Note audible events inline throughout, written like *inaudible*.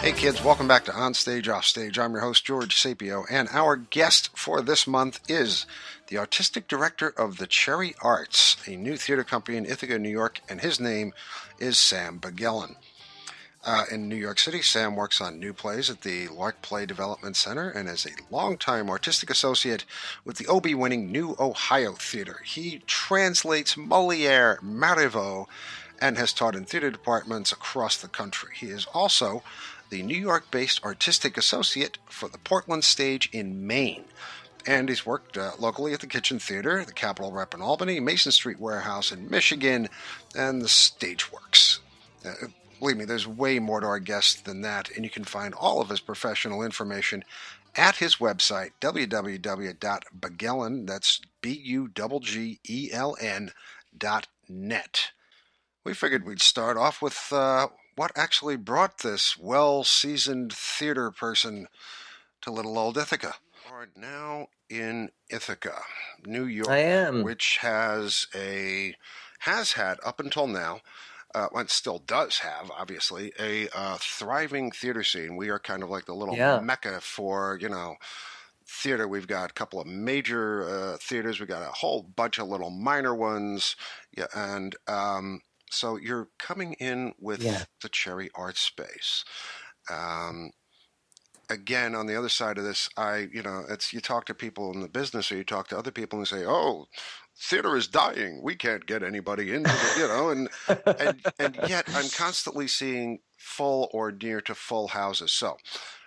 Hey kids, welcome back to On Stage Off Stage. I'm your host George Sapio, and our guest for this month is the artistic director of the Cherry Arts, a new theater company in Ithaca, New York, and his name is Sam Buggeln. Uh, in New York City, Sam works on new plays at the Lark Play Development Center and is a longtime artistic associate with the Obie winning New Ohio Theater. He translates Moliere, Marivaux, and has taught in theater departments across the country. He is also the New York based artistic associate for the Portland Stage in Maine. And he's worked uh, locally at the Kitchen Theater, the Capitol Rep in Albany, Mason Street Warehouse in Michigan, and the Stageworks. Uh, believe me, there's way more to our guest than that, and you can find all of his professional information at his website, www.buggeln, that's B-U-G-G-E-L-N dot net. We figured we'd start off with uh, what actually brought this well-seasoned theater person to little old Ithaca. We are now in Ithaca, New York, I am. which has a has had up until now uh, well, it still does have, obviously, a uh, thriving theater scene. We are kind of like the little Yeah. mecca for, you know, theater. We've got a couple of major uh, theaters. We've got a whole bunch of little minor ones. Yeah, and um, so you're coming in with Yeah. the Cherry Art Space. Um, again, on the other side of this, I, you know, it's you talk to people in the business or you talk to other people and say, oh, theater is dying. We can't get anybody into it, you know, and and and *laughs* yet I'm constantly seeing full or near to full houses. So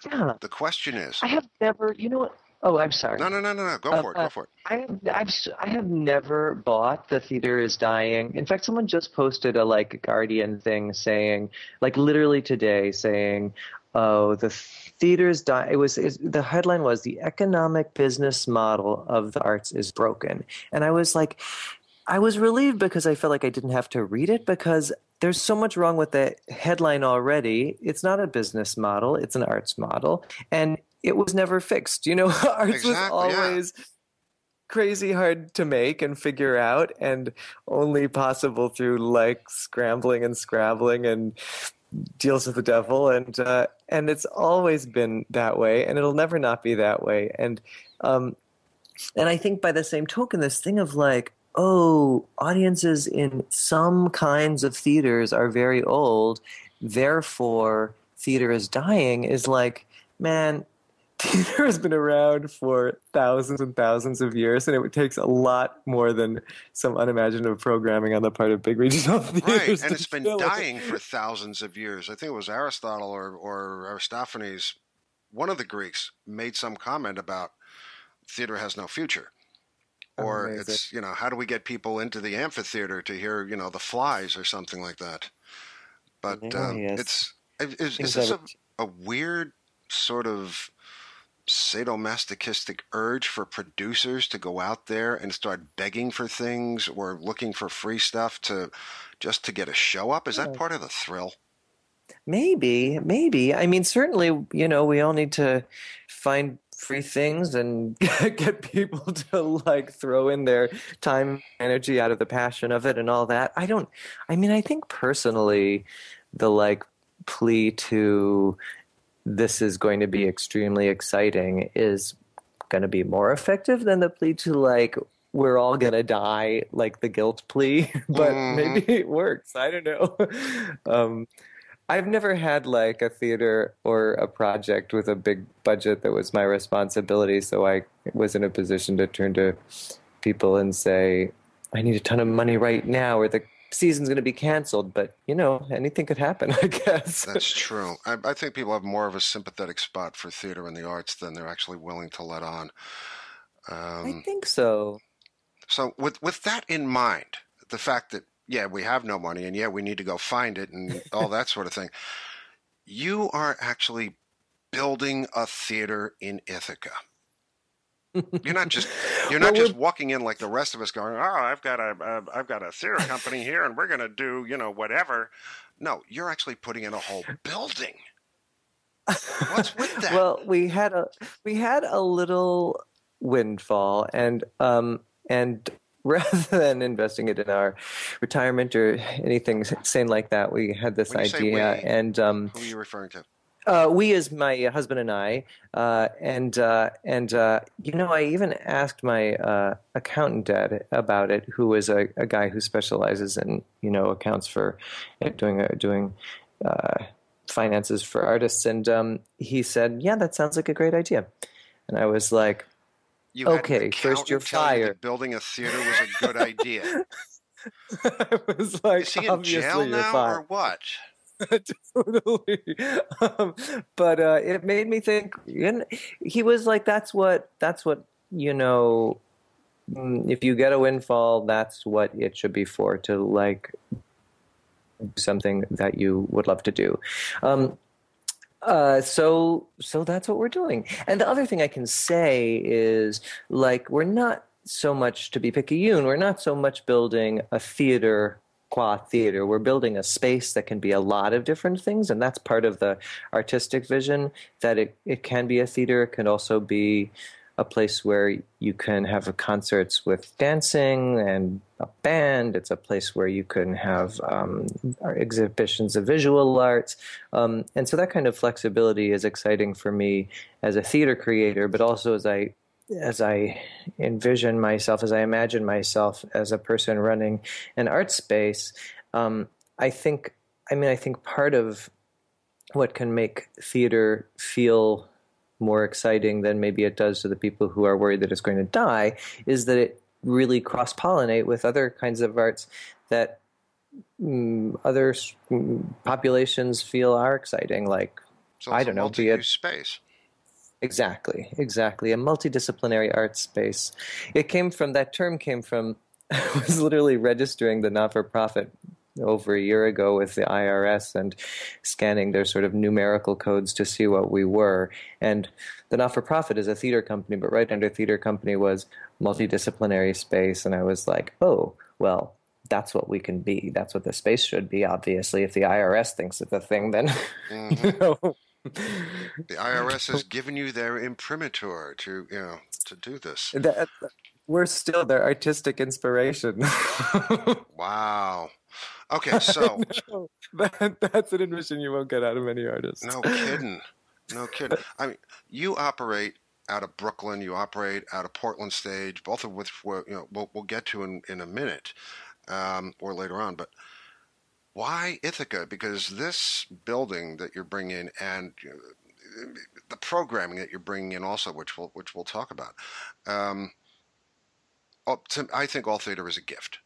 Yeah, the question is, I have never. You know what? Oh, I'm sorry. no, no, no, no, no, go Uh, for it, go uh, for it. I have, I've, I have never bought the theater is dying. In fact, someone just posted a like Guardian thing saying, like literally today, saying, "Oh, the theater's die." It was is the headline was the economic business model of the arts is broken, and I was like, I was relieved because I felt like I didn't have to read it because there's so much wrong with the headline already. It's not a business model; it's an arts model, and it was never fixed. You know, *laughs* arts was Exactly, yeah. always crazy hard to make and figure out and only possible through like scrambling and scrabbling and deals with the devil and uh, and it's always been that way and it'll never not be that way and um and I think by the same token this thing of like oh audiences in some kinds of theaters are very old therefore theater is dying is like man theater has been around for thousands and thousands of years, and it takes a lot more than some unimaginative programming on the part of big regional theaters. *laughs* Right, and it's been fill it. dying for thousands of years. I think it was Aristotle or, or Aristophanes, one of the Greeks, made some comment about theater has no future. Or Amazing. it's, you know, how do we get people into the amphitheater to hear, you know, the flies or something like that? But um, Hilarious. it's, is, is this a, a weird sort of sadomasochistic urge for producers to go out there and start begging for things or looking for free stuff to just to get a show up? Is that part of the thrill? Maybe, maybe. I mean, certainly, you know, we all need to find free things and *laughs* get people *laughs* to like throw in their time, energy out of the passion of it and all that. I don't, I mean, I think personally, the like plea to this is going to be extremely exciting is going to be more effective than the plea to like, we're all going to die, like the guilt plea, *laughs* but Mhm. maybe it works. I don't know. *laughs* Um, I've never had like a theater or a project with a big budget that was my responsibility, so I was in a position to turn to people and say, I need a ton of money right now, or the season's going to be canceled. But, you know, anything could happen, *laughs* I guess. That's true. I, I think people have more of a sympathetic spot for theater and the arts than they're actually willing to let on. I Um, think so. so, with with that in mind, the fact that yeah, we have no money, and yeah, we need to go find it, and *laughs* all that sort of thing. You are actually building a theater in Ithaca. You're not just *laughs* you're not Well, just walking in like the rest of us, going, "Oh, I've got a uh, I've got a theater *laughs* company here, and we're going to do you know whatever." No, you're actually putting in a whole building. What's with *laughs* that? Well, we had a we had a little windfall, and um and rather than investing it in our retirement or anything insane like that, we had this When you say idea, we- and um Who are you referring to? Uh, we, as my husband and I, uh, and uh, and uh, you know, I even asked my uh, accountant dad about it, who is a, a, guy who specializes in you know accounts for doing uh, doing finances for artists, and um, he said, "Yeah, that sounds like a great idea," and I was like. You okay, first you're fired. building a theater was a good idea. *laughs* I was like, is he in jail now or what? Totally. *laughs* Um, but uh, it made me think. And he was like, "That's what. That's what you know. Mm, if you get a windfall, that's what it should be for. To like something that you would love to do." Um, uh, so so that's what we're doing. And the other thing I can say is like we're not so much to be picayune. We're not so much building a theater theater. We're building a space that can be a lot of different things, and that's part of the artistic vision. That it it can be a theater. It can also be a place where you can have concerts with dancing and a band. It's a place where you can have um, exhibitions of visual arts. Um, and so that kind of flexibility is exciting for me as a theater creator, but also as I as I envision myself, as I imagine myself as a person running an art space, um, I think, I mean, I think part of what can make theater feel more exciting than maybe it does to the people who are worried that it's going to die is that it really cross pollinate with other kinds of arts that mm, other mm, populations feel are exciting. Like I don't know, be it space. Exactly, exactly. A multidisciplinary art space. It came from that term came from I *laughs* was literally registering the not for profit over a year ago with the IRS and scanning their sort of numerical codes to see what we were. And the not for profit is a theater company, but right under theater company was multidisciplinary space. And I was like, oh, well, that's what we can be. That's what the space should be, obviously. If the IRS thinks it's a thing, then *laughs* mm-hmm. you know the IRS has given you their imprimatur to you know to do this. That, we're still their artistic inspiration. *laughs* wow. Okay, *laughs* so that, that's an admission you won't get out of many artists. No *laughs* kidding. No kidding. I mean, you operate out of Brooklyn. You operate out of Portland Stage, both of which you know we'll, we'll get to in, in a minute um, or later on. But why Ithaca? Because this building that you're bringing and the programming that you're bringing in also, which we'll which we'll talk about. Um, to, I think all theater is a gift.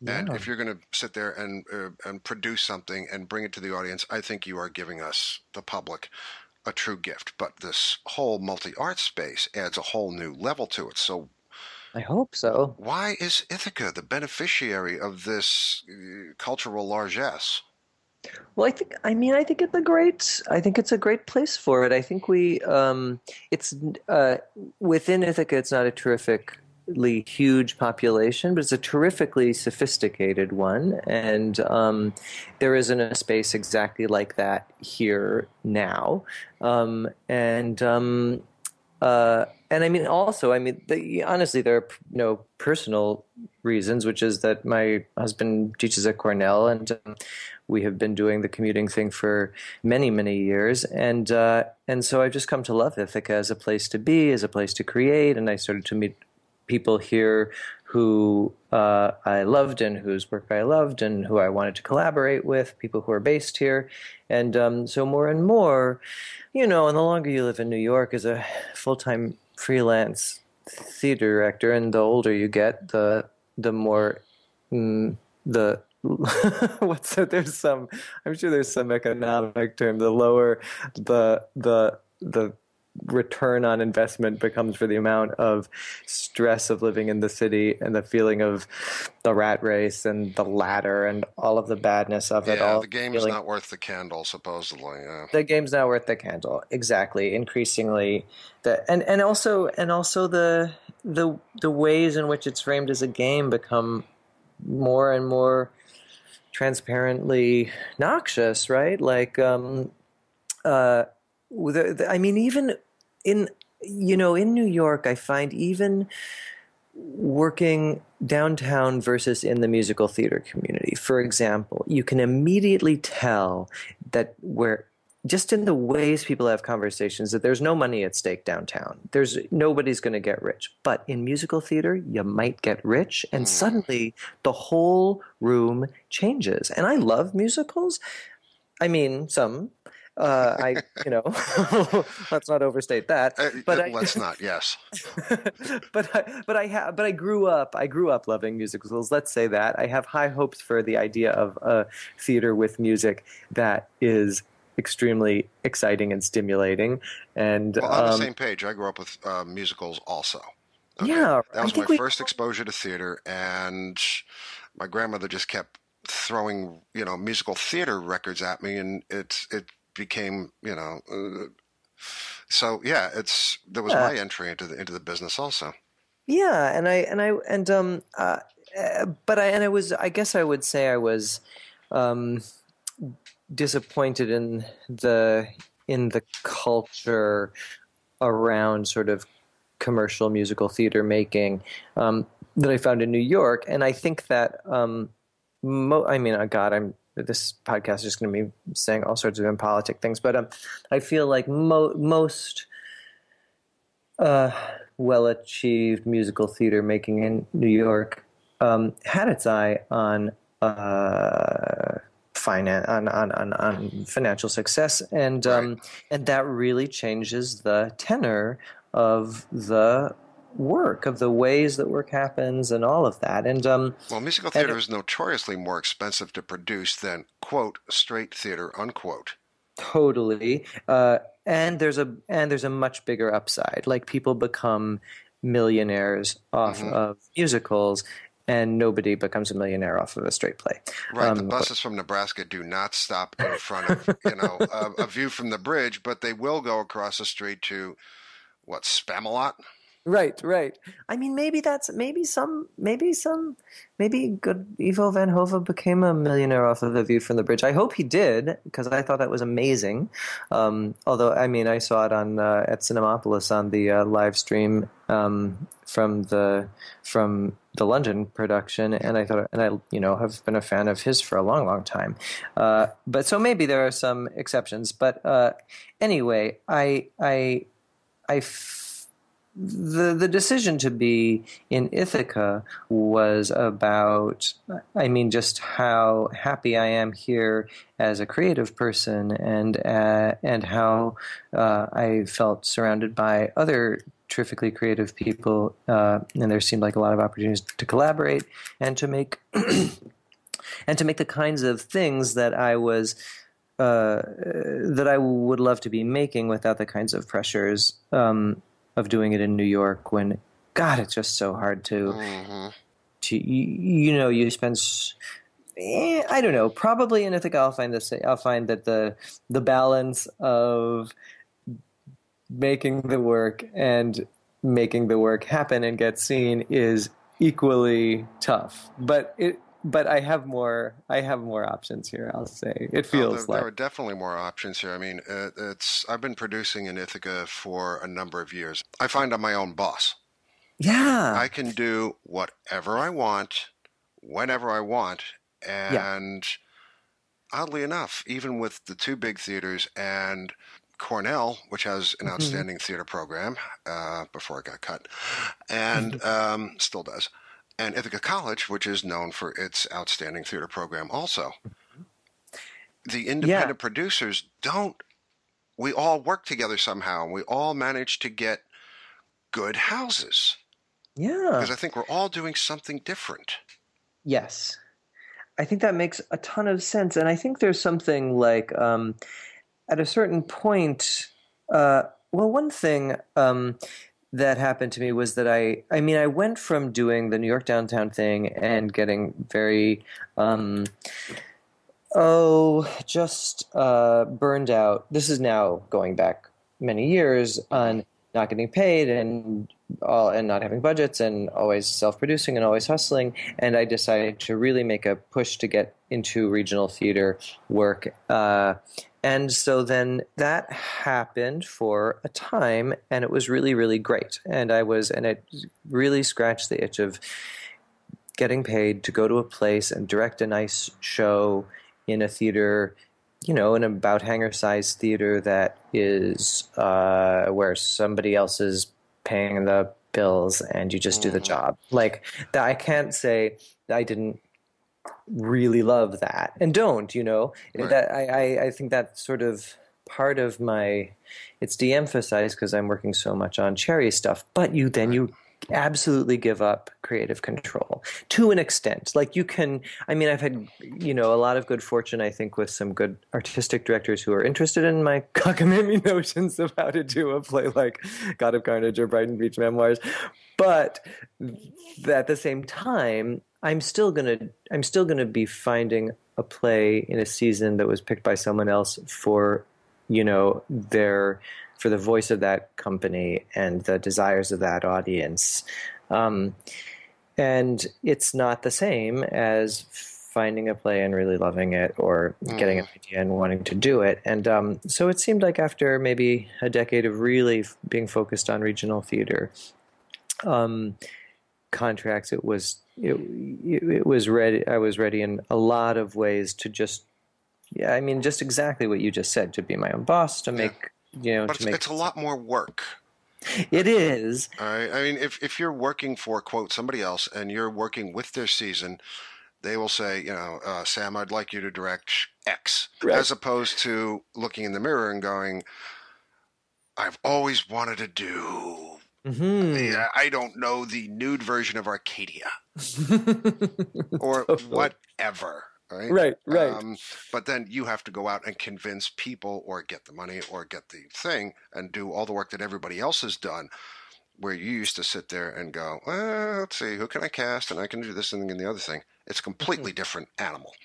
Yeah. And if you're going to sit there and uh, and produce something and bring it to the audience, I think you are giving us the public a true gift. But this whole multi art space adds a whole new level to it. So I hope so. Why is Ithaca the beneficiary of this uh, cultural largesse? Well, I think I mean I think it's a great I think it's a great place for it. I think we um, it's uh, within Ithaca. It's not a terrifically huge population, but it's a terrifically sophisticated one, and um, there isn't a space exactly like that here now. Um, and um, uh, and I mean, also, I mean, the, honestly, there are you know personal reasons, which is that my husband teaches at Cornell, and um, we have been doing the commuting thing for many, many years, and uh, and so I've just come to love Ithaca as a place to be, as a place to create, and I started to meet people here who uh, I loved and whose work I loved and who I wanted to collaborate with, people who are based here. And um, so more and more, you know, and the longer you live in New York as a full time freelance theater director, and the older you get, the the more mm, the *laughs* what's that? There's some. I'm sure there's some economic term. The lower the the the return on investment becomes for the amount of stress of living in the city and the feeling of the rat race and the ladder and all of the badness of yeah, it all. The game's feeling, not worth the candle, supposedly. Yeah. The game's not worth the candle. Exactly. Increasingly, the and and also and also the the the ways in which it's framed as a game become more and more transparently noxious, right? Like, um, uh, I mean, even in you know in New York, I find even working downtown versus in the musical theater community. For example, you can immediately tell that where just in the ways people have conversations that there's no money at stake downtown. There's nobody's going to get rich. But in musical theater, you might get rich and mm. suddenly the whole room changes. And I love musicals. I mean, some uh, I, *laughs* you know, *laughs* let's not overstate that. Uh, but uh, let's *laughs* not. Yes. but I, but I have, but I grew up. I grew up loving musicals. Let's say that I have high hopes for the idea of a theater with music that is extremely exciting and stimulating. And well, on um, the same page, I grew up with uh, musicals also. Okay? Yeah, that was my we... first exposure to theater, and my grandmother just kept throwing you know musical theater records at me, and it's it became you know. Uh, so yeah, it's that was yeah. my entry into the into the business also. Yeah, and I and I and um, uh, but I and I was I guess I would say I was um disappointed in the in the culture around sort of commercial musical theater making um, that I found in New York, and I think that um, mo- I mean, oh God, I'm this podcast is just going to be saying all sorts of impolitic things, but um, I feel like mo- most uh, well achieved musical theater making in New York um, had its eye on. Uh, finance on, on, on, on financial success and um, and that really changes the tenor of the work of the ways that work happens and all of that and um, well musical theater is notoriously more expensive to produce than quote straight theater unquote totally uh, and there's a and there's a much bigger upside like people become millionaires off mm-hmm. of musicals and nobody becomes a millionaire off of a straight play. Right. Um, the buses but, from Nebraska do not stop in front of *laughs* you know a, a, view from the bridge, but they will go across the street to what Spamalot. Right, right. I mean, maybe that's maybe some, maybe some, maybe good Ivo van Hove became a millionaire off of the view from the bridge. I hope he did because I thought that was amazing. Um, although, I mean, I saw it on uh, at Cinemapolis on the uh, live stream um, from the from the London production, and I thought, and I, you know, have been a fan of his for a long, long time. Uh, but so maybe there are some exceptions. But uh, anyway, I, I, I the the decision to be in Ithaca was about I mean just how happy I am here as a creative person and uh, and how uh, I felt surrounded by other terrifically creative people uh, and there seemed like a lot of opportunities to collaborate and to make *clears throat* and to make the kinds of things that I was uh, that I would love to be making without the kinds of pressures um, of doing it in New York when God, it's just so hard to mm-hmm. to you, you, know you spend. Eh, I don't know. Probably in Ithaca, I'll find this. I'll find that the the balance of making the work and making the work happen and get seen is equally tough. But it but I have more. I have more options here. I'll say it feels oh, there, like there are definitely more options here. I mean, it, it's I've been producing in Ithaca for a number of years. I find I'm my own boss. Yeah, I can do whatever I want, whenever I want, and yeah. oddly enough, even with the two big theaters and Cornell, which has an mm-hmm. outstanding mm-hmm. theater program uh, before it got cut, and um, still does and Ithaca College, which is known for its outstanding theater program also. The independent yeah. producers don't, we all work together somehow, and we all manage to get good houses. Yeah. Because I think we're all doing something different. Yes. I think that makes a ton of sense. And I think there's something like, um, at a certain point, uh, well, one thing um, that happened to me was that I I mean I went from doing the New York downtown thing and getting very um, oh just uh, burned out. This is now going back many years on not getting paid and all and not having budgets and always self-producing and always hustling and i decided to really make a push to get into regional theater work uh, and so then that happened for a time, and it was really, really great. And I was, and it really scratched the itch of getting paid to go to a place and direct a nice show in a theater you know, an about hanger sized theater that is uh, where somebody else is paying the bills and you just do the Mhm. job. Like that, I can't say I didn't really love that and don't. You know, Right. that I, I I think that's sort of part of my. It's de-emphasized because I'm working so much on cherry stuff, but you then you absolutely give up creative control to an extent. Like you can, I mean, I've had, you know, a lot of good fortune, I think, with some good artistic directors who are interested in my *laughs* cockamamie notions of how to do a play like God of Carnage or Brighton Beach Memoirs. But at the same time, I'm still gonna, I'm still gonna be finding a play in a season that was picked by someone else for, you know, their for the voice of that company and the desires of that audience. Um, and it's not the same as finding a play and really loving it or getting an idea and wanting to do it. And um, so it seemed like after maybe a decade of really f- being focused on regional theater um, contracts, it was it, it, it was ready. I was ready in a lot of ways to just, yeah, I mean, just exactly what you just said, to be my own boss, to make, you know, But it's, it's a lot more work. It is. All right. I mean, if, if you're working for, quote, somebody else and you're working with their season, they will say, you know, uh, Sam, I'd like you to direct X, Right. as opposed to looking in the mirror and going, I've always wanted to do, hmm yeah, I don't know, the nude version of Arcadia *laughs* or Totally. whatever. Right. Right, right. Um, but then you have to go out and convince people or get the money or get the thing and do all the work that everybody else has done. Where you used to sit there and go, well, let's see, who can I cast? And I can do this thing and the other thing. It's a completely Mm-hmm. different animal.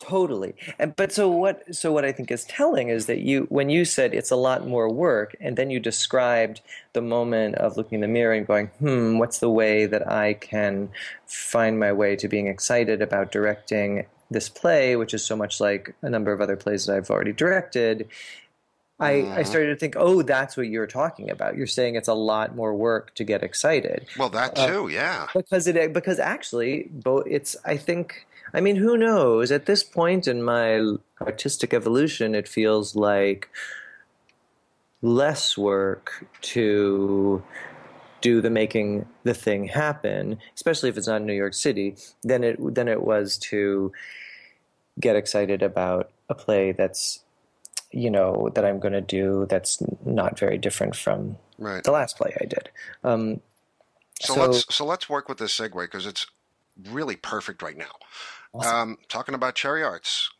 Totally. And but so what so what I think is telling is that you when you said it's a lot more work and then you described the moment of looking in the mirror and going, "Hmm, what's the way that I can find my way to being excited about directing this play, which is so much like a number of other plays that I've already directed?" I, I Mhm. started to think, oh, that's what you're talking about. You're saying it's a lot more work to get excited. Well, that Uh, too, yeah. because it because actually both it's i think i mean who knows at this point in my artistic evolution it feels like less work to do the making the thing happen especially if it's not in new york city than it than it was to get excited about a play that's you know that i'm going to do that's not very different from Right. the last play i did um, So, let's so let's work with this segue because it's really perfect right now. Awesome. Um, talking about Cherry Arts,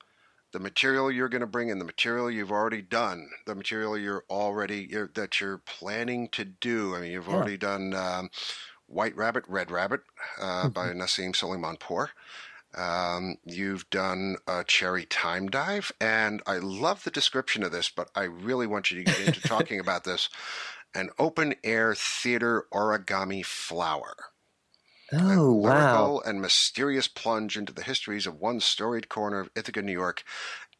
the material you're going to bring in, the material you've already done, the material you're already you're, that you're planning to do. I mean, you've Yeah. already done um, White Rabbit, Red Rabbit uh, by Mm-hmm. Nassim Soleimanpour. Um, you've done a cherry time dive, and I love the description of this, but I really want you to get into talking about *laughs* this. An open air theater origami flower. oh wow and mysterious plunge into the histories of one storied corner of Ithaca, New York.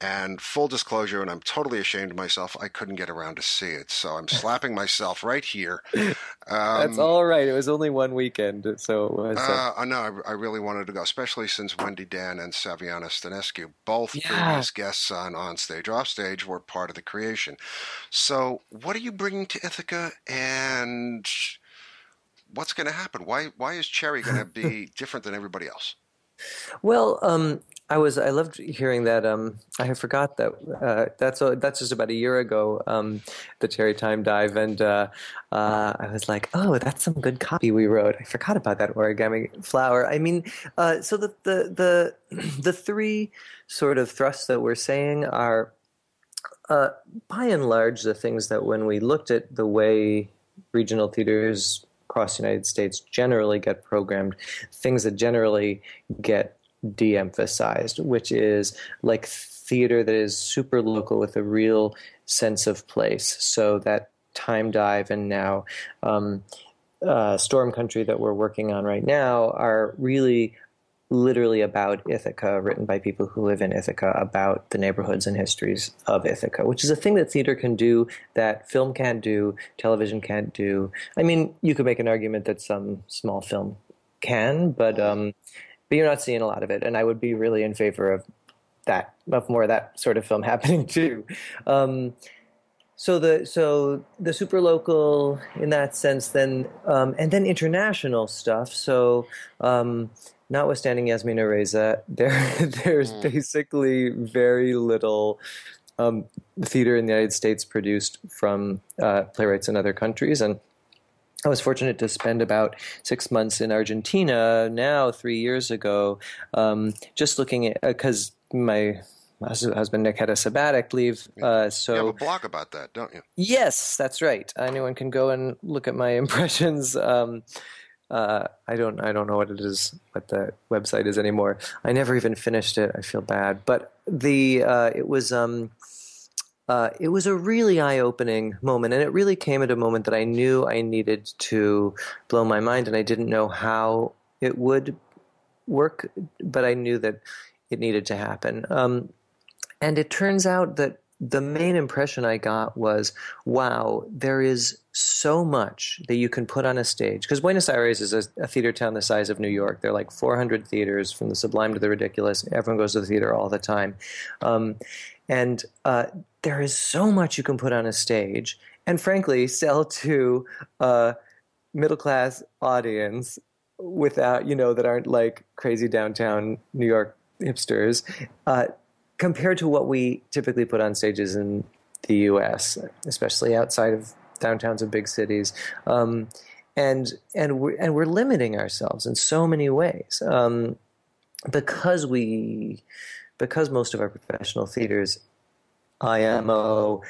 And full disclosure, and I'm totally ashamed of myself, I couldn't get around to see it. So I'm *laughs* slapping myself right here. Um, That's all right. It was only one weekend, so was. Uh, Uh, I. I, I really wanted to go, especially since Wendy Dan and Saviana Stanescu, both Yeah. previous guests on On Stage, Off Stage, were part of the creation. So, what are you bringing to Ithaca, and what's going to happen? Why Why is Cherry going to be *laughs* different than everybody else? well, um, I was. I loved hearing that. Um, I forgot that. Uh, that's a, that's just about a year ago. Um, the Cherry Time Dive, and uh, uh, I was like, oh, that's some good copy we wrote. I forgot about that origami flower. I mean, uh, so the the the *clears throat* the three sort of thrusts that we're saying are. Uh, by and large, the things that when we looked at the way regional theaters across the United States generally get programmed, things that generally get de emphasized, which is like theater that is super local with a real sense of place. So that Time Dive and now um, uh, Storm Country that we're working on right now are really literally about Ithaca, written by people who live in Ithaca, about the neighborhoods and histories of Ithaca, which is a thing that theater can do that film can't do, television can't do. I mean, you could make an argument that some small film can, but um, but you're not seeing a lot of it. And I would be really in favor of that of more of that sort of film *laughs* happening too. Um, so the so the super local in that sense, then um, and then international stuff. So um, notwithstanding Yasmina Reza, *laughs* there there's mm. basically very little um, theater in the United States produced from uh, playwrights in other countries, and I was fortunate to spend about six months in Argentina now, three years ago, um, just looking at because uh, my husband Nick had a sabbatic leave. Uh, so you have a blog about that, don't you? Yes, that's right. Anyone can go and look at my *laughs* impressions. Um, uh, I don't I don't know what it is, what the website is anymore. I never even finished it. I feel bad, but the uh, it was. Um, uh, it was a really eye opening moment. And it really came at a moment that I knew I needed to blow my mind, and I didn't know how it would work, but I knew that it needed to happen. Um, and it turns out that the main impression I got was wow, there is so much that you can put on a stage. Because Buenos Aires is a, a, theater town the size of New York. There are like 400 theaters from the sublime to the ridiculous. Everyone goes to the theater all the time. Um, and uh, there is so much you can put on a stage and frankly sell to a middle class audience without you know that aren't like crazy downtown new york hipsters uh, compared to what we typically put on stages in the us especially outside of downtowns of big cities. Um, and and we're, and we're limiting ourselves in so many ways. Um, because we because most of our professional theaters IMO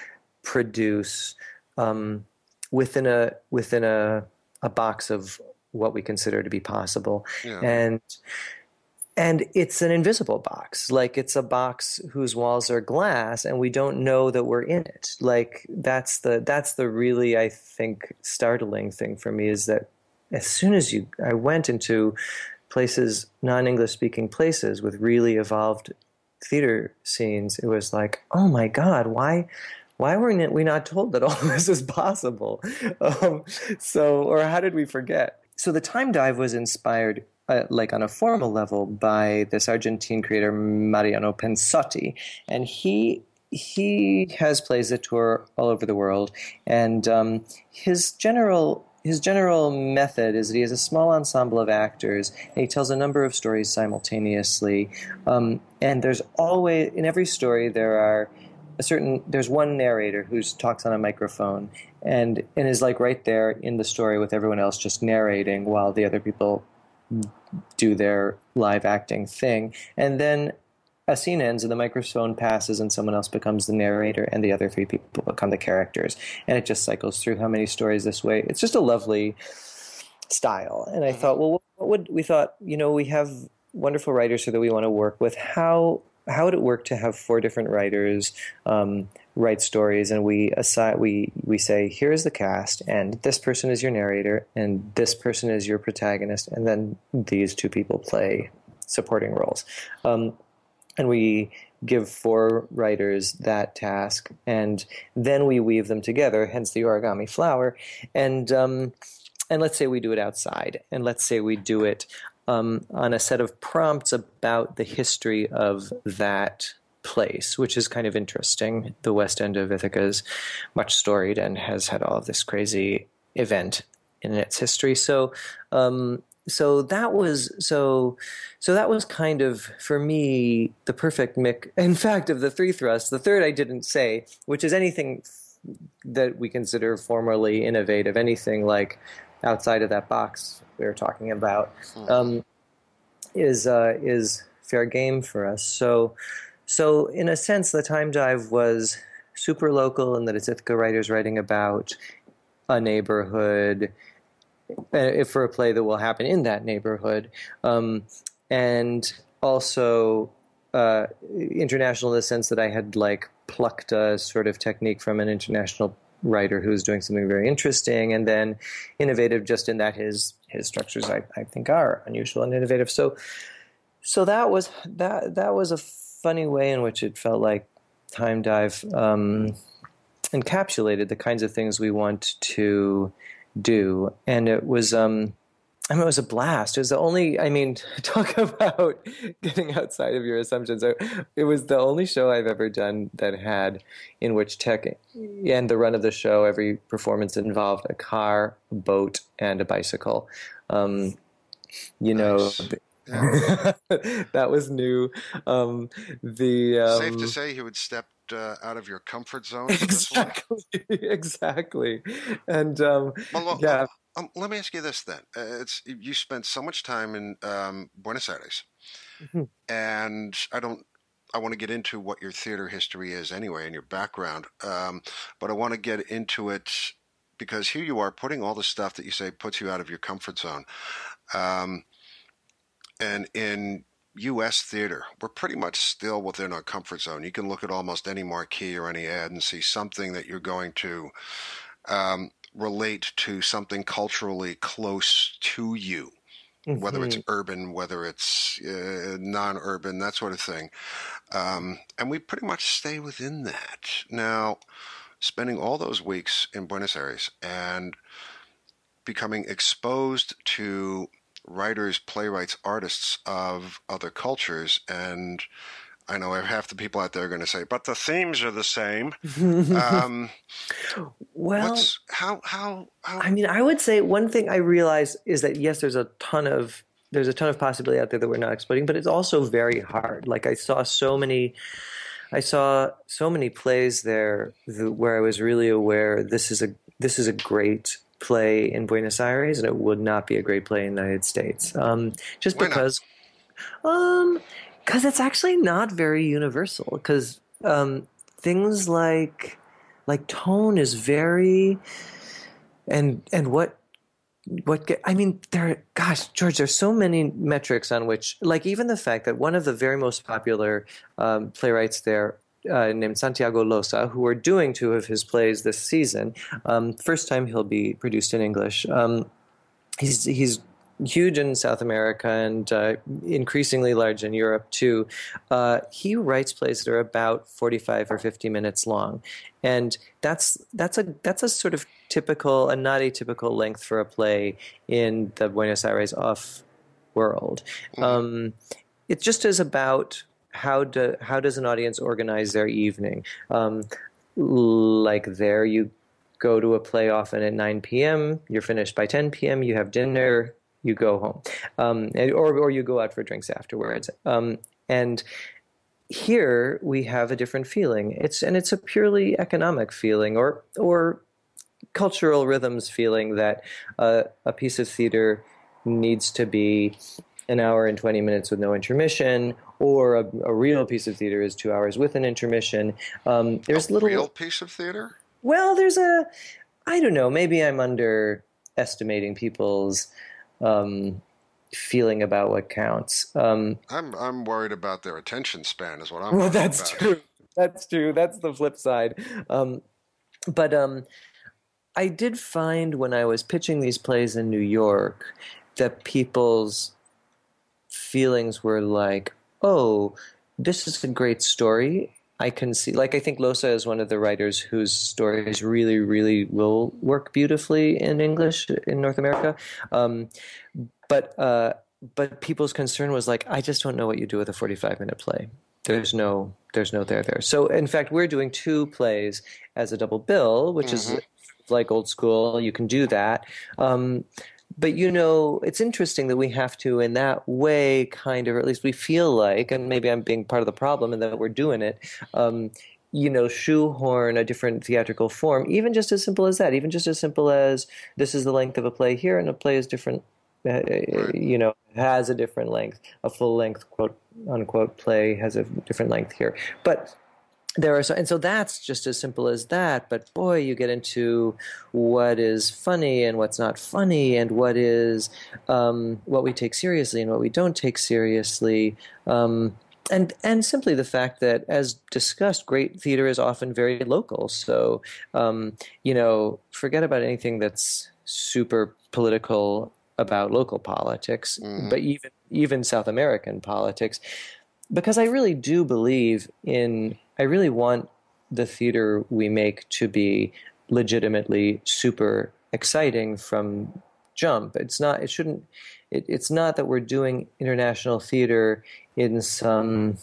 produce um, within a within a a box of what we consider to be possible, yeah. and and it's an invisible box. Like it's a box whose walls are glass and we don't know that we're in it. Like that's the that's the really i think startling thing for me is that as soon as you i went into places non-english speaking places with really evolved theater scenes, it was like, oh my God, why? Why weren't we not told that all *laughs* this is possible? Um, so, or how did we forget? So, the time dive was inspired uh, like on a formal level by this Argentine creator Mariano Pensotti, and he he has plays that tour all over the world, and um, his general his general method is that he has a small ensemble of actors and he tells a number of stories simultaneously. Um, and there's always, in every story, there are a certain, there's one narrator who talks on a microphone and, and is like right there in the story with everyone else just narrating while the other people do their live acting thing. And then a scene ends and the microphone passes and someone else becomes the narrator and the other three people become the characters. And it just cycles through how many stories this way. It's just a lovely style. And i mm-hmm. thought well what would we thought you know we have wonderful writers here that we want to work with. How how would it work to have four different writers um, write stories? And we assign we we say here's the cast and this person is your narrator and this person is your protagonist and then these two people play supporting roles. Um, and we give four writers that task, and then we weave them together. Hence the origami flower, and um, and let's say we do it outside, and let's say we do it um, on a set of prompts about the history of that place, which is kind of interesting. The west end of Ithaca is much storied and has had all of this crazy event in its history. So um, so that was so so that was kind of for me the perfect mix *laughs* in fact of the three thrusts the third i didn't say which is anything that we consider formally innovative anything like outside of that box we were talking about hmm. um, is uh, is fair game for us so so in a sense the time dive was super local in that it's Ithaca writers writing about a neighborhood uh, for a play that will happen in that neighborhood, um, and also uh, international in the sense that I had like plucked a sort of technique from an international writer who's doing something very interesting, and then innovative just in that his his structures I, I think are unusual and innovative. So so that was that that was a funny way in which it felt like Time Dive um, encapsulated the kinds of things we want to do, and it was um, I mean, it was a blast. It was the only, I mean, *laughs* talk about *laughs* getting outside of your assumptions. It was the only show I've ever done that had, in which tech and the run of the show, every performance involved a car, a boat, and a bicycle. Um, you nice. know, *laughs* that was new. Um, the um, safe to say he would step uh, out of your comfort *laughs* zone. Exactly, *laughs* exactly. And um, well, yeah. Um, let me ask you this then: uh, It's you spent so much time in um, Buenos Aires, mm-hmm. and I don't. I want to get into what your theater history is anyway and your background, um, but I want to get into it because here you are putting all the stuff that you say puts you out of your comfort zone. Um, and in U.S. theater, we're pretty much still within our comfort zone. You can look at almost any marquee or any ad and see something that you're going to um, relate to something culturally close to you, mm-hmm. whether it's mm-hmm. urban, whether it's uh, non urban, that sort of thing. Um, and we pretty much stay within that. Now, spending all those weeks in Buenos Aires and becoming exposed to writers, playwrights, artists of other cultures and I know half the people out there are going to say, but the themes are the same. *laughs* um, well, how, how, how? I mean, I would say one thing I realize is that yes, there's a ton of there's a ton of possibility out there that we're not exploiting, but it's also very hard. Like I saw so many. I saw so many plays there where I was really aware this is a this is a great play in Buenos Aires and it would not be a great play in the United States. Um, just Why because, not? um, because it's actually not very universal. Because um, things like like tone is very and and what what get, I mean there gosh George there's so many metrics on which like even the fact that one of the very most popular um, playwrights there uh, named Santiago Loza who are doing two of his plays this season um, first time he'll be produced in English um, he's he's huge in South America and uh, increasingly large in Europe too. Uh, he writes plays that are about 45 or 50 minutes long, and that's that's a that's a sort of typical, a not atypical length for a play in the Buenos Aires off world. Mm-hmm. Um, it just is about how do how does an audience organize their evening. Um, like there, you go to a play often at 9 p.m. You're finished by 10 p.m. You have dinner you go home, um, and, or or you go out for drinks afterwards. Um, and here we have a different feeling. It's and it's a purely economic feeling, or or cultural rhythms feeling that uh, a piece of theater needs to be an hour and 20 minutes with no intermission, or a, a real piece of theater is two hours with an intermission. Um, there's a little real piece of theater. Well, there's a, I don't know. Maybe I'm underestimating people's um, feeling about what counts. Um, I'm I'm worried about their attention span. Is what I'm. Well, that's about. true. That's true. That's the flip side. Um, but um, I did find when I was pitching these plays in New York that people's feelings were like, "Oh, this is a great story. I can see, like, I think Loza is one of the writers whose stories really, really will work beautifully in English in North America. Um, but uh, but people's concern was like, I just don't know what you do with a forty-five minute play. There's no there's no there there. So in fact, we're doing two plays as a double bill, which mm-hmm. is like old school. You can do that. Um, but you know, it's interesting that we have to, in that way, kind of, or at least we feel like, and maybe I'm being part of the problem in that we're doing it. Um, you know, shoehorn a different theatrical form, even just as simple as that, even just as simple as this is the length of a play here, and a play is different, uh, you know, has a different length. A full length, quote unquote, play has a different length here. But there are so and so that's just as simple as that but boy you get into what is funny and what's not funny and what is um, what we take seriously and what we don't take seriously um, and and simply the fact that as discussed great theater is often very local so um, you know forget about anything that's super political about local politics mm-hmm. but even even south american politics because i really do believe in I really want the theater we make to be legitimately super exciting from jump. It's not. It shouldn't. It, it's not that we're doing international theater in some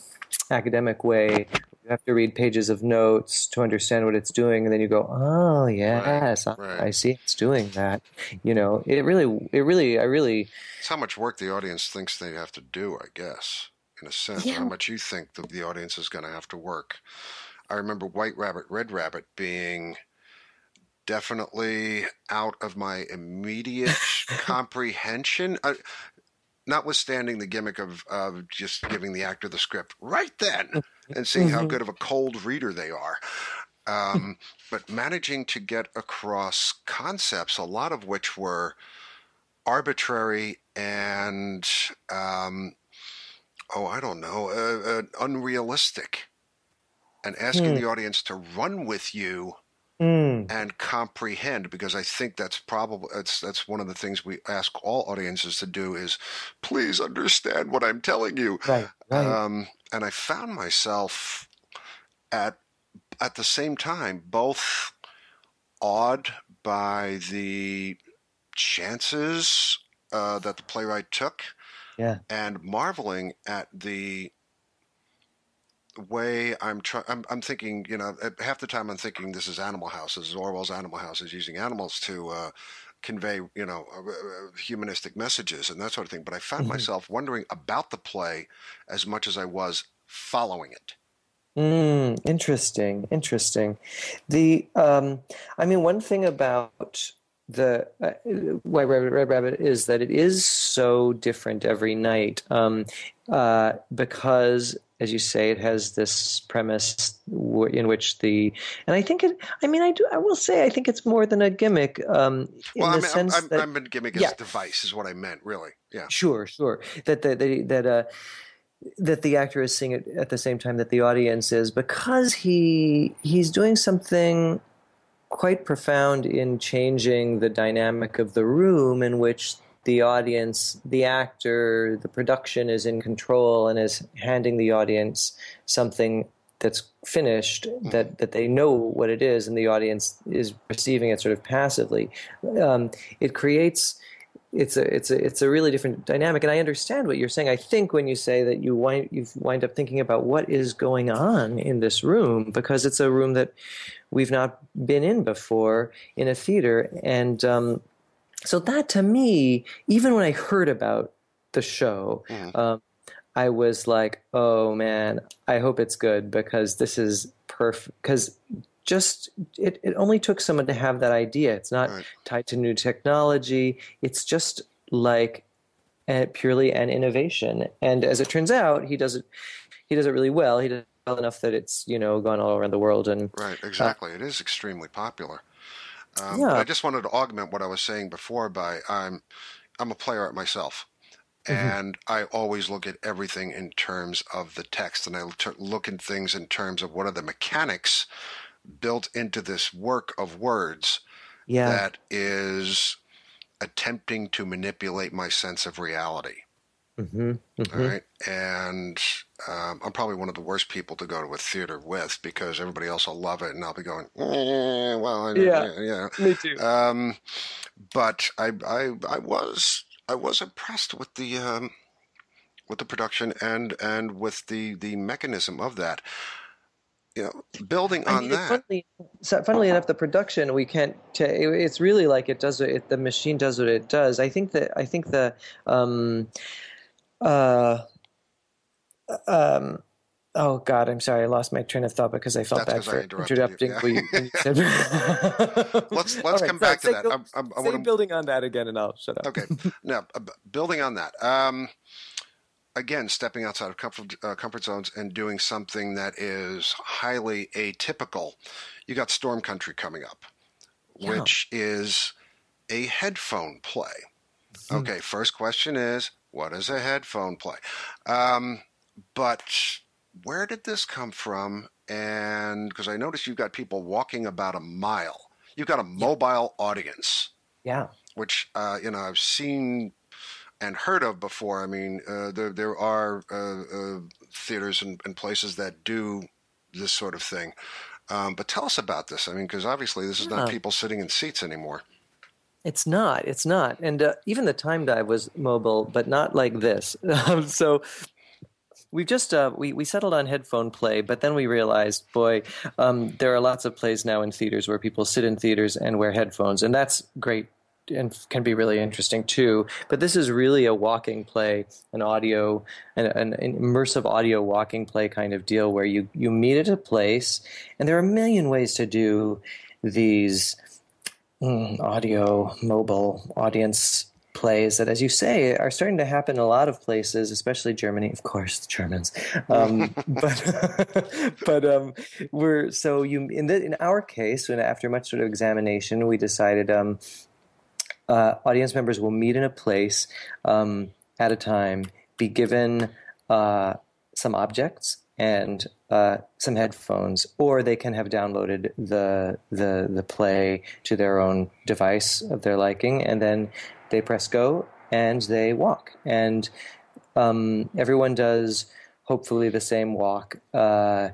academic way. You have to read pages of notes to understand what it's doing, and then you go, "Oh yes, Right, right. I, I see it's doing that." You know, it really, it really, I really, It's how much work the audience thinks they have to do, I guess, in a sense, Yeah. how much you think the, the audience is going to have to work. I remember White Rabbit, Red Rabbit being definitely out of my immediate *laughs* comprehension. I, notwithstanding the gimmick of, of just giving the actor the script right then and seeing how Mhm. good of a cold reader they are. Um, but managing to get across concepts, a lot of which were arbitrary and, um, oh, I don't know, uh, uh, unrealistic, and asking Hmm. the audience to run with you Mm, and comprehend because I think that's probably that's that's one of the things we ask all audiences to do is please understand what I'm telling you. right, right. Um, and I found myself at at the same time both awed by the chances uh, that the playwright took, Yeah. and marveling at the way I'm trying. I'm, I'm thinking, you know, half the time I'm thinking this is Animal House. This is Orwell's Animal House. Is using animals to uh, convey, you know, uh, uh, humanistic messages and that sort of thing. But I found Mhm. myself wondering about the play as much as I was following it. Mm, interesting, interesting. The um, I mean, one thing about the uh, White Rabbit, Red Rabbit is that it is so different every night um, uh, because, as you say, it has this premise w- in which the and I think it. I mean, I do. I will say, I think it's more than a gimmick um, in Well, I the mean, sense I'm, I'm, that I'm in gimmick as Yeah. a device, is what I meant, really. Yeah. Sure, sure. That that that that, uh, that the actor is seeing it at the same time that the audience is, because he he's doing something quite profound in changing the dynamic of the room in which the audience, the actor, the production is in control and is handing the audience something that's finished that that they know what it is and the audience is receiving it sort of passively. Um, it creates it's a it's a it's a really different dynamic. And i understand what you're saying. I think when you say that you wind you wind up thinking about what is going on in this room because it's a room that we've not been in before in a theater. And um, so that to me even when i heard about the show Mhm. um, i was like oh man i hope it's good because this is perfect because just it, it only took someone to have that idea. It's not Right. tied to new technology. It's just like purely an innovation. And as it turns out he does it he does it really well. He well enough that it's you know gone all around the world and Right, exactly. it is extremely popular. Um, Yeah. I just wanted to augment what I was saying before by I'm I'm a player at myself, Mhm. and I always look at everything in terms of the text, and I look at things in terms of what are the mechanics built into this work of words yeah that is attempting to manipulate my sense of reality. Hmm All right, and um, I'm probably one of the worst people to go to a theater with because everybody else will love it, and I'll be going, eh, well, I, Yeah. yeah. me too Um, but I, I, I was, I was impressed with the, um, with the production and and with the the mechanism of that. You know, building I on mean, that. Funnily, so funnily enough, the production we can't. it, it's really like it does. It, the machine does what it does. I think that. I think the. Um, uh, um, oh God, I'm sorry. I lost my train of thought because I felt That's bad for you, interrupting. yeah. you- you said- *laughs* Let's *laughs* let's right, come so back to that. I'm, I'm, I say want to building on that again, and I'll shut up. Okay. *laughs* now, uh, building on that, um, again, stepping outside of comfort, uh, comfort zones and doing something that is highly atypical. You got Storm Country coming up, Yeah. which is a headphone play. Mhm. Okay, first question is what is a headphone play? Um, but where did this come from? And because I noticed you've got people walking about a mile, you've got a mobile audience Yeah. which uh, you know I've seen and heard of before. I mean, uh, there there are uh, uh, theaters and, and places that do this sort of thing. Um, but tell us about this. I mean, because obviously this is not people sitting in seats anymore. It's not. It's not. And uh, even the time dive was mobile, but not like this. *laughs* Um, so we've just uh, we we settled on headphone play, but then we realized, boy, um, there are lots of plays now in theaters where people sit in theaters and wear headphones, and that's great and can be really interesting too. But this is really a walking play, an audio, an, an, immersive audio walking play kind of deal where you you meet at a place, and there are a million ways to do these mm, audio mobile audience plays that, as you say, are starting to happen in a lot of places, especially Germany, of course, the Germans. Um, *laughs* but *laughs* but um, we're so you in the, in our case, when after much sort of examination, we decided um, uh, audience members will meet in a place um, at a time, be given uh, some objects and uh, some headphones, or they can have downloaded the the the play to their own device of their liking, and then they press go and they walk, and um, everyone does hopefully the same walk, uh,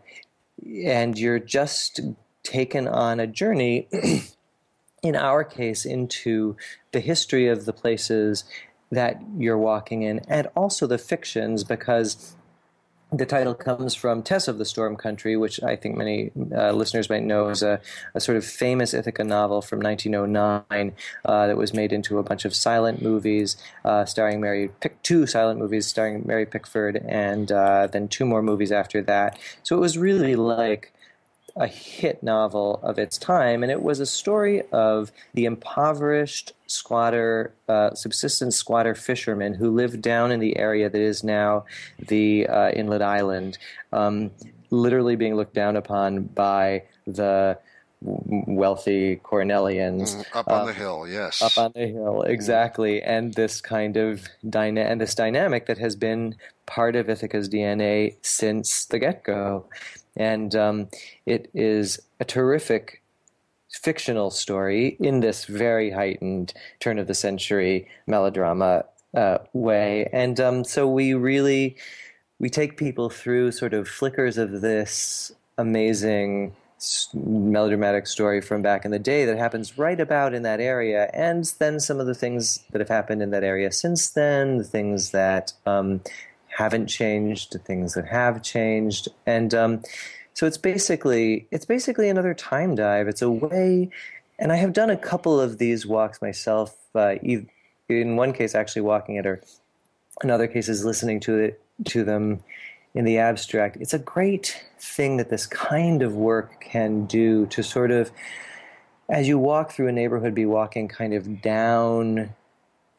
and you're just taken on a journey. *clears throat* in our case, into the history of the places that you're walking in, and also the fictions, because the title comes from Tess of the Storm Country, which I think many uh, listeners might know is a, a, sort of famous Ithaca novel from 1909 uh, that was made into a bunch of silent movies uh, starring Mary Pick, two silent movies starring Mary Pickford, and uh, then two more movies after that. So it was really like a hit novel of its time, and it was a story of the impoverished squatter, uh, subsistence squatter fishermen who lived down in the area that is now the uh, inlet island, um, literally being looked down upon by the wealthy Cornellians mm, up on uh, the hill. Yes, up on the hill, exactly. And this kind of dyna- and this dynamic that has been part of Ithaca's DNA since the get go. And um, it is a terrific fictional story in this very heightened turn of the century melodrama uh, way. And um, so we really we take people through sort of flickers of this amazing melodramatic story from back in the day that happens right about in that area, and then some of the things that have happened in that area since then, the things that um, haven't changed, the things that have changed, and um, so it's basically it's basically another time dive. It's a way, and I have done a couple of these walks myself. Uh, in one case, actually walking it, or in other cases, listening to it to them in the abstract. It's a great thing that this kind of work can do to sort of, as you walk through a neighborhood, be walking kind of down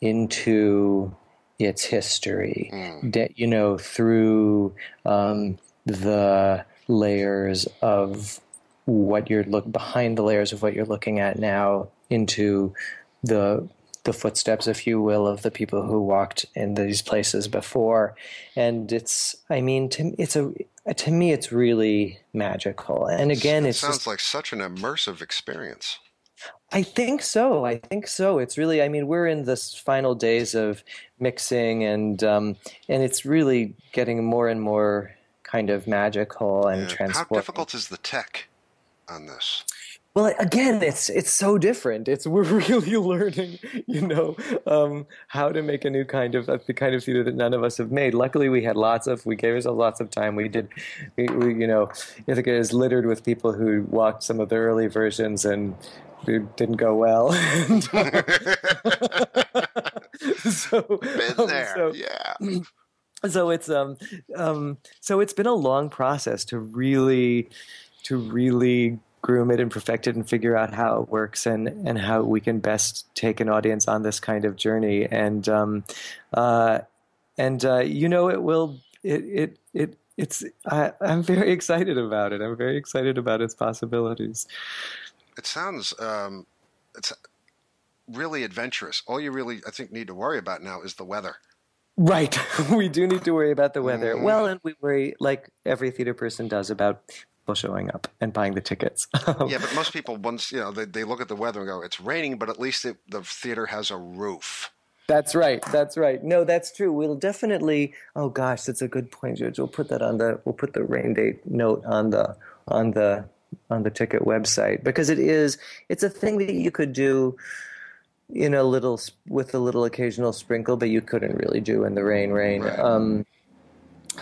into its history, mm. you know, through um, the layers of what you're look behind the layers of what you're looking at now into the the footsteps, if you will, of the people who walked in these places before. And it's, I mean, to, it's a, to me, it's really magical. And again, it sounds just, like such an immersive experience. I think so. I think so. It's really. I mean, we're in the final days of mixing, and um, and it's really getting more and more kind of magical and yeah. transporting. How difficult is the tech on this? Well, again, it's it's so different. It's we're *laughs* really learning, you know, um, how to make a new kind of the kind of theater that none of us have made. Luckily, we had lots of we gave ourselves lots of time. We did, we, we you know, Ithaca is littered with people who walked some of the early versions and it didn't go well. *laughs* *laughs* so, Been um, so, yeah. *clears throat* So it's um um so it's been a long process to really to really groom it and perfect it and figure out how it works and and how we can best take an audience on this kind of journey and um uh and uh you know it will it it it it's I, I'm very *laughs* excited about it. I'm very excited about its possibilities it sounds um, it's really adventurous. All you really, I think, need to worry about now is the weather. Right. *laughs* we do need to worry about the weather. Mm. Well, and we worry, like every theater person does, about people showing up and buying the tickets. *laughs* yeah, but most people, once you know, they, they look at the weather and go, "It's raining," but at least it, the theater has a roof. That's right. That's right. No, that's true. We'll definitely. Oh gosh, that's a good point, George. We'll put that on the. We'll put the rain date note on the on the on the ticket website because it is it's a thing that you could do in a little with a little occasional sprinkle, but you couldn't really do in the rain, rain. Right. Um,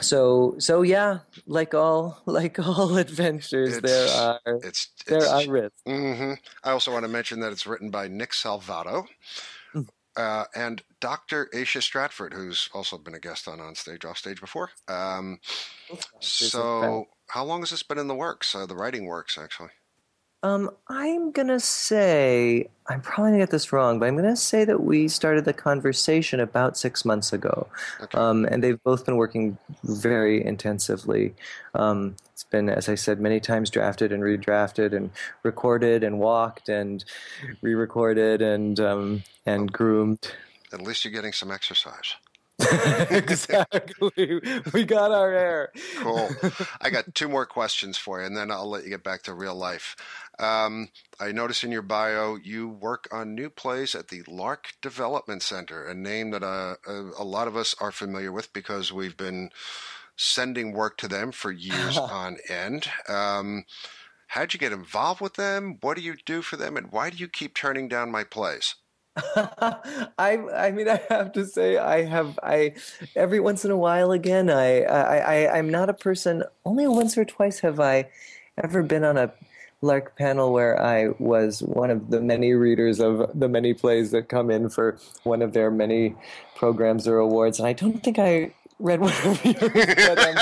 so so yeah, like all *laughs* like all adventures, it's, there are it's, there it's, are risks. Mm-hmm. I also want to mention that it's written by Nick Salvato. Mm. Uh, and Dr. Aoise Stratford, who's also been a guest on On Stage, Off Stage before. Um, so, how long has this been in the works? Uh, the writing works, actually. Um, I'm gonna say I'm probably gonna get this wrong, but I'm gonna say that we started the conversation about six months ago, okay. um, and they've both been working very intensively. Um, it's been, as I said, many times drafted and redrafted and recorded and walked and re-recorded and um, and groomed. At least you're getting some exercise. *laughs* *laughs* exactly. We got our air. cool. *laughs* I got two more questions for you, and then I'll let you get back to real life. Um, I notice in your bio you work on new plays at the Lark Development Center, a name that uh, a, lot of us are familiar with because we've been sending work to them for years on end. Um, how'd you get involved with them? What do you do for them? And why do you keep turning down my plays? *laughs* I I mean I have to say I have I every once in a while again I I, I I'm not a person only once or twice have I ever been on a Lark panel where I was one of the many readers of the many plays that come in for one of their many programs or awards. And I don't think I read one of yours *laughs* but, um,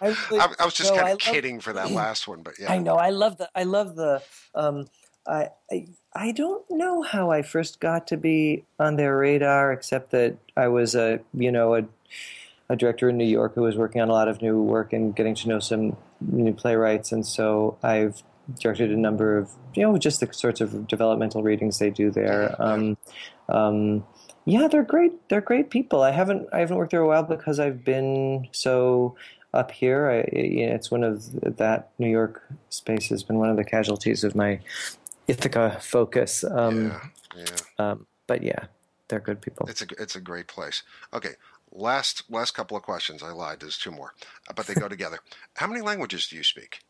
I, really, I, I, was just no, kind of kidding for that *clears throat* last one but yeah. I know I love the I love the um I, I I don't know how I first got to be on their radar, except that I was a you know a a director in New York who was working on a lot of new work and getting to know some new playwrights, and so I've directed a number of you know just the sorts of developmental readings they do there. Um, um, yeah, they're great. They're great people. I haven't I haven't worked there a while because I've been so up here. I, it's one of that New York space has been one of the casualties of my Ithaca focus. Um, yeah, yeah. Um, but yeah, they're good people. It's a it's a great place. Okay, last last couple of questions. I lied. There's two more, but they go together. How many languages do you speak?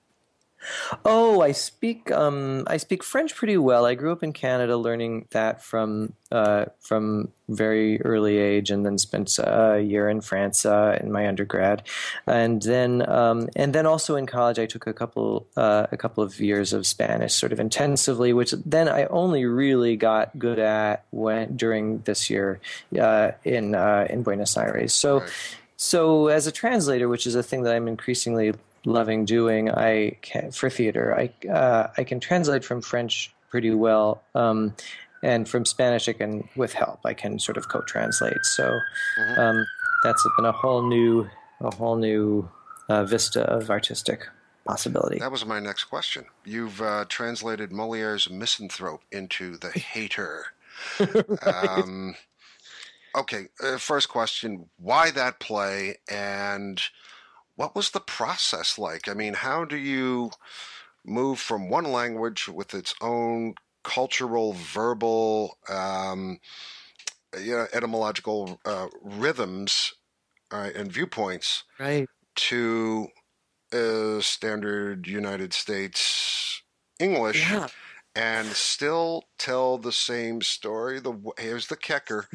Oh, I speak um, I speak French pretty well. I grew up in Canada, learning that from uh, from very early age, and then spent a year in France uh, in my undergrad, and then um, and then also in college, I took a couple uh, a couple of years of Spanish, sort of intensively, which then I only really got good at when during this year uh, in uh, in Buenos Aires. So. Right. So, as a translator, which is a thing that I'm increasingly loving doing. I can, for theater, I uh, I can translate from French pretty well, um, and from Spanish I can, with help, I can sort of co-translate. So mm-hmm. um, that's been a whole new a whole new uh, vista of artistic possibility. That was my next question. You've uh, translated Moliere's Misanthrope into The *laughs* Hater. right. um, okay, uh, first question: Why that play? And what was the process like? I mean, how do you move from one language with its own cultural, verbal, um, you know, etymological uh, rhythms uh, and viewpoints right. to uh, standard United States English? Yeah. And still tell the same story. The here's the kicker: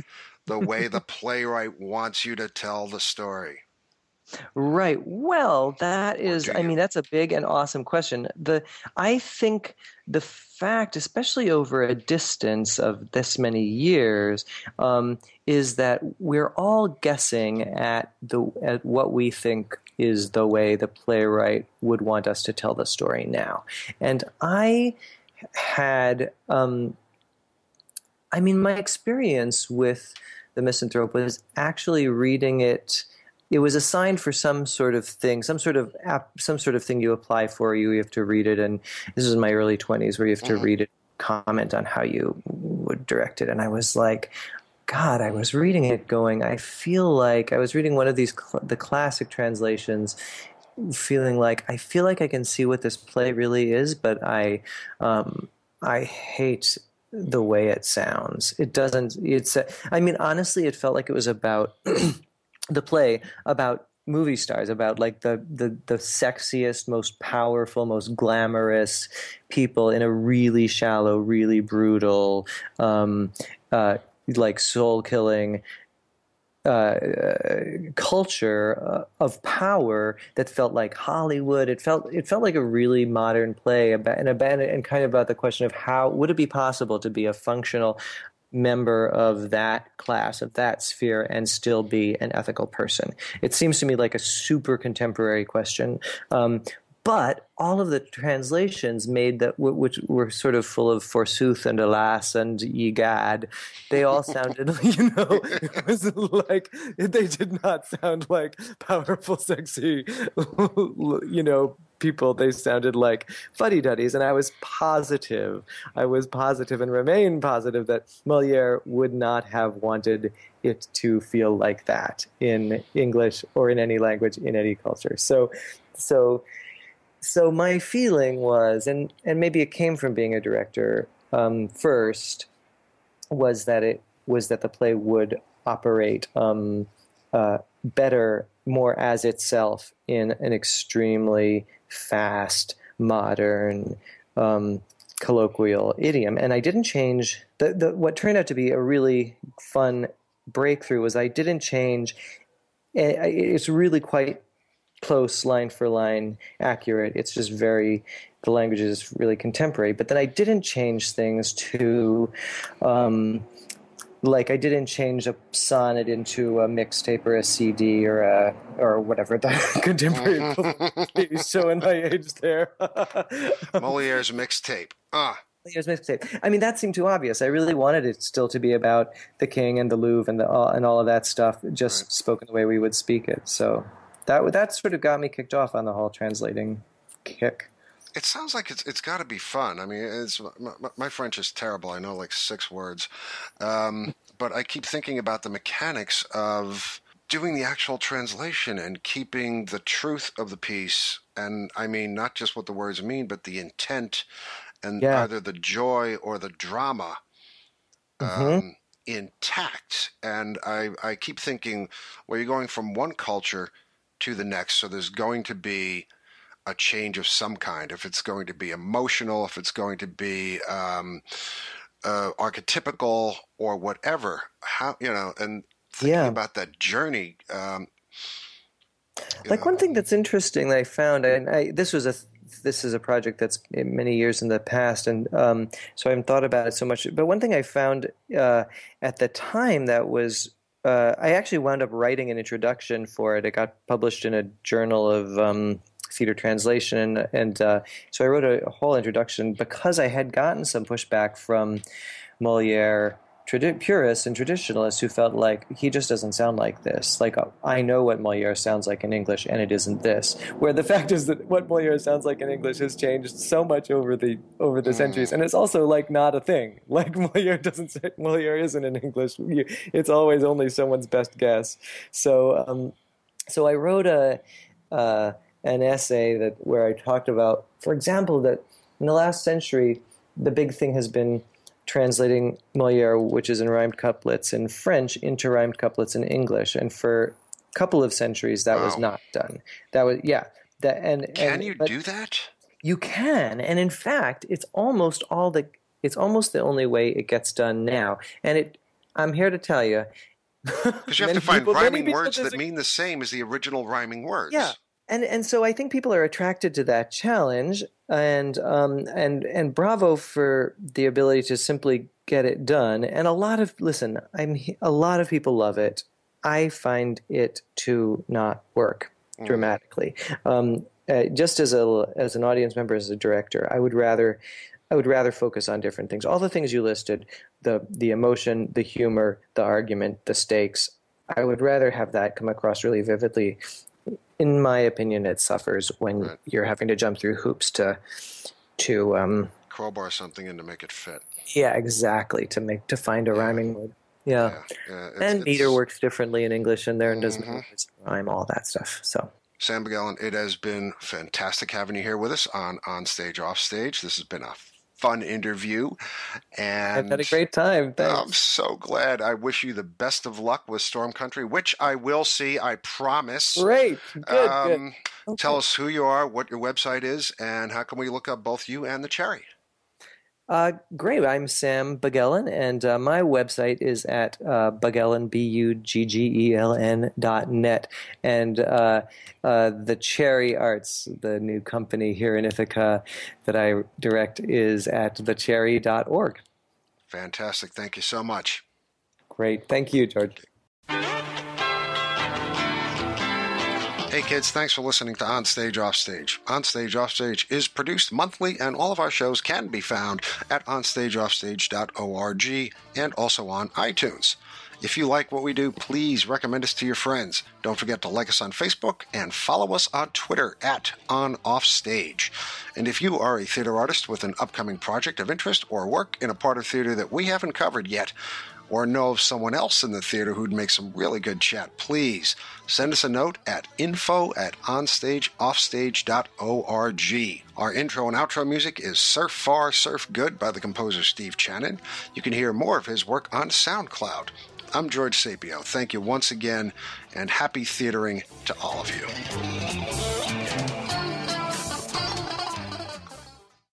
the way the *laughs* playwright wants you to tell the story. Right. Well, that is I mean that's a big and awesome question. The I think the fact especially over a distance of this many years um, is that we're all guessing at the at what we think is the way the playwright would want us to tell the story now. And I had um, I mean my experience with the misanthrope was actually reading it it was assigned for some sort of thing, some sort of app, some sort of thing you apply for. You, you have to read it, and this was my early twenties, where you have to mm-hmm. read it, comment on how you would direct it, and I was like. God, I was reading it going, I feel like I was reading one of these, cl- the classic translations, feeling like I feel like I can see what this play really is, but I, um, I hate the way it sounds. It doesn't. It's. I mean, honestly, it felt like it was about *clears throat* the play about movie stars about like the, the the sexiest most powerful most glamorous people in a really shallow really brutal um, uh, like soul killing uh, culture uh, of power that felt like Hollywood. It felt it felt like a really modern play about and about and kind of about the question of how would it be possible to be a functional member of that class of that sphere and still be an ethical person. It seems to me like a super contemporary question. Um, but all of the translations made that which were sort of full of forsooth and alas and ye gad they all sounded *laughs* you know it was like they did not sound like powerful sexy *laughs* you know people. They sounded like fuddy-duddies. And i was positive i was positive and remain positive that moliere would not have wanted it to feel like that in english or in any language in any culture. So so so my feeling was, and and maybe it came from being a director um, first, was that it was that the play would operate um, uh, better, more as itself in an extremely fast, modern, um, colloquial idiom. And I didn't change the, the what turned out to be a really fun breakthrough was I didn't change. Eh, it's really quite close line for line accurate. It's just very the language is really contemporary. But then I didn't change things to um, like I didn't change a sonnet into a mixtape or a CD or a or whatever the *laughs* contemporary *laughs* showing my age there. *laughs* Moliere's mixtape. Ah. Moliere's mixtape. I mean, that seemed too obvious. I really wanted it still to be about the king and the Louvre and the and all of that stuff, just right. spoken the way we would speak it. So that that sort of got me kicked off on the whole translating kick. It sounds like it's it's got to be fun. I mean, it's my, my, French is terrible. I know like six words, um, but I keep thinking about the mechanics of doing the actual translation and keeping the truth of the piece. And I mean, not just what the words mean, but the intent and yeah. either the joy or the drama. Mm-hmm. Um, intact and I, I keep thinking well you're going from one culture to the next. So there's going to be a change of some kind. If it's going to be emotional, if it's going to be um, uh, archetypical or whatever, how you know, and thinking yeah. about that journey. Um, like know. one thing that's interesting that I found, and I, this was a this is a project that's many years in the past, and um, so I haven't thought about it so much. But one thing I found uh, at the time that was uh, I actually wound up writing an introduction for it. It got published in a journal of um, theater translation, and uh, so I wrote a, a, whole introduction because I had gotten some pushback from Moliere tradi- purists and traditionalists who felt like he just doesn't sound like this. Like I know what Moliere sounds like in English, and it isn't this. Where the *laughs* fact is that what Moliere sounds like in English has changed so much over the over the centuries, and it's also like not a thing. *laughs* Like Moliere doesn't say Moliere isn't in English. It's always only someone's best guess. So um, so I wrote a. Uh, an essay that where I talked about, for example, that in the last century, the big thing has been translating Moliere, which is in rhymed couplets in French, into rhymed couplets in English. And for a couple of centuries, that wow. was not done. That was yeah. That and can and, you do that? You can, and in fact, it's almost all the it's almost the only way it gets done now. And it, I'm here to tell you. *laughs* Because you have to find people, rhyming words that mean the same as the original rhyming words. Yeah, and and so I think people are attracted to that challenge, and um, and and bravo for the ability to simply get it done. And a lot of listen, I'm a lot of people love it. I find it to not work mm. dramatically. Um, uh, just as a as an audience member, as a director, I would rather I would rather focus on different things. All the things you listed, the the emotion, the humor, the argument, the stakes. I would rather have that come across really vividly in my opinion, it suffers when right. you're having to jump through hoops to to um, crowbar something in to make it fit. Yeah, exactly. To make to find a yeah. rhyming word. Yeah, yeah, yeah it's, and it's, meter works differently in English, and there and doesn't mm-hmm. rhyme all that stuff. So. Sam Buggeln, it has been fantastic having you here with us on On Stage Off Stage. This has been a fun interview. And I've had a great time. Thanks. I'm so glad. I wish you the best of luck with Storm Country, which I will see, I promise. Great. Good, um, good. Okay. Tell us who you are, what your website is, and how can we look up both you and the Cherry? Uh, great. I'm Sam Buggeln, and uh, my website is at uh, Buggelin, B U G G E L N dot net. And uh, uh, the Cherry Arts, the new company here in Ithaca that I direct, is at thecherry.org. Fantastic. Thank you so much. Great. Thank you, George. Hey kids, thanks for listening to On Stage Offstage. On Stage Offstage is produced monthly, and all of our shows can be found at onstageoffstage.org and also on iTunes. If you like what we do, please recommend us to your friends. Don't forget to like us on Facebook and follow us on Twitter at OnOffStage. And if you are a theater artist with an upcoming project of interest or work in a part of theater that we haven't covered yet, or know of someone else in the theater who'd make some really good chat, please send us a note at info at onstageoffstage.org. Our intro and outro music is Surf Far, Surf Good by the composer Steve Channon. You can hear more of his work on SoundCloud. I'm George Sapio. Thank you once again, and happy theatering to all of you.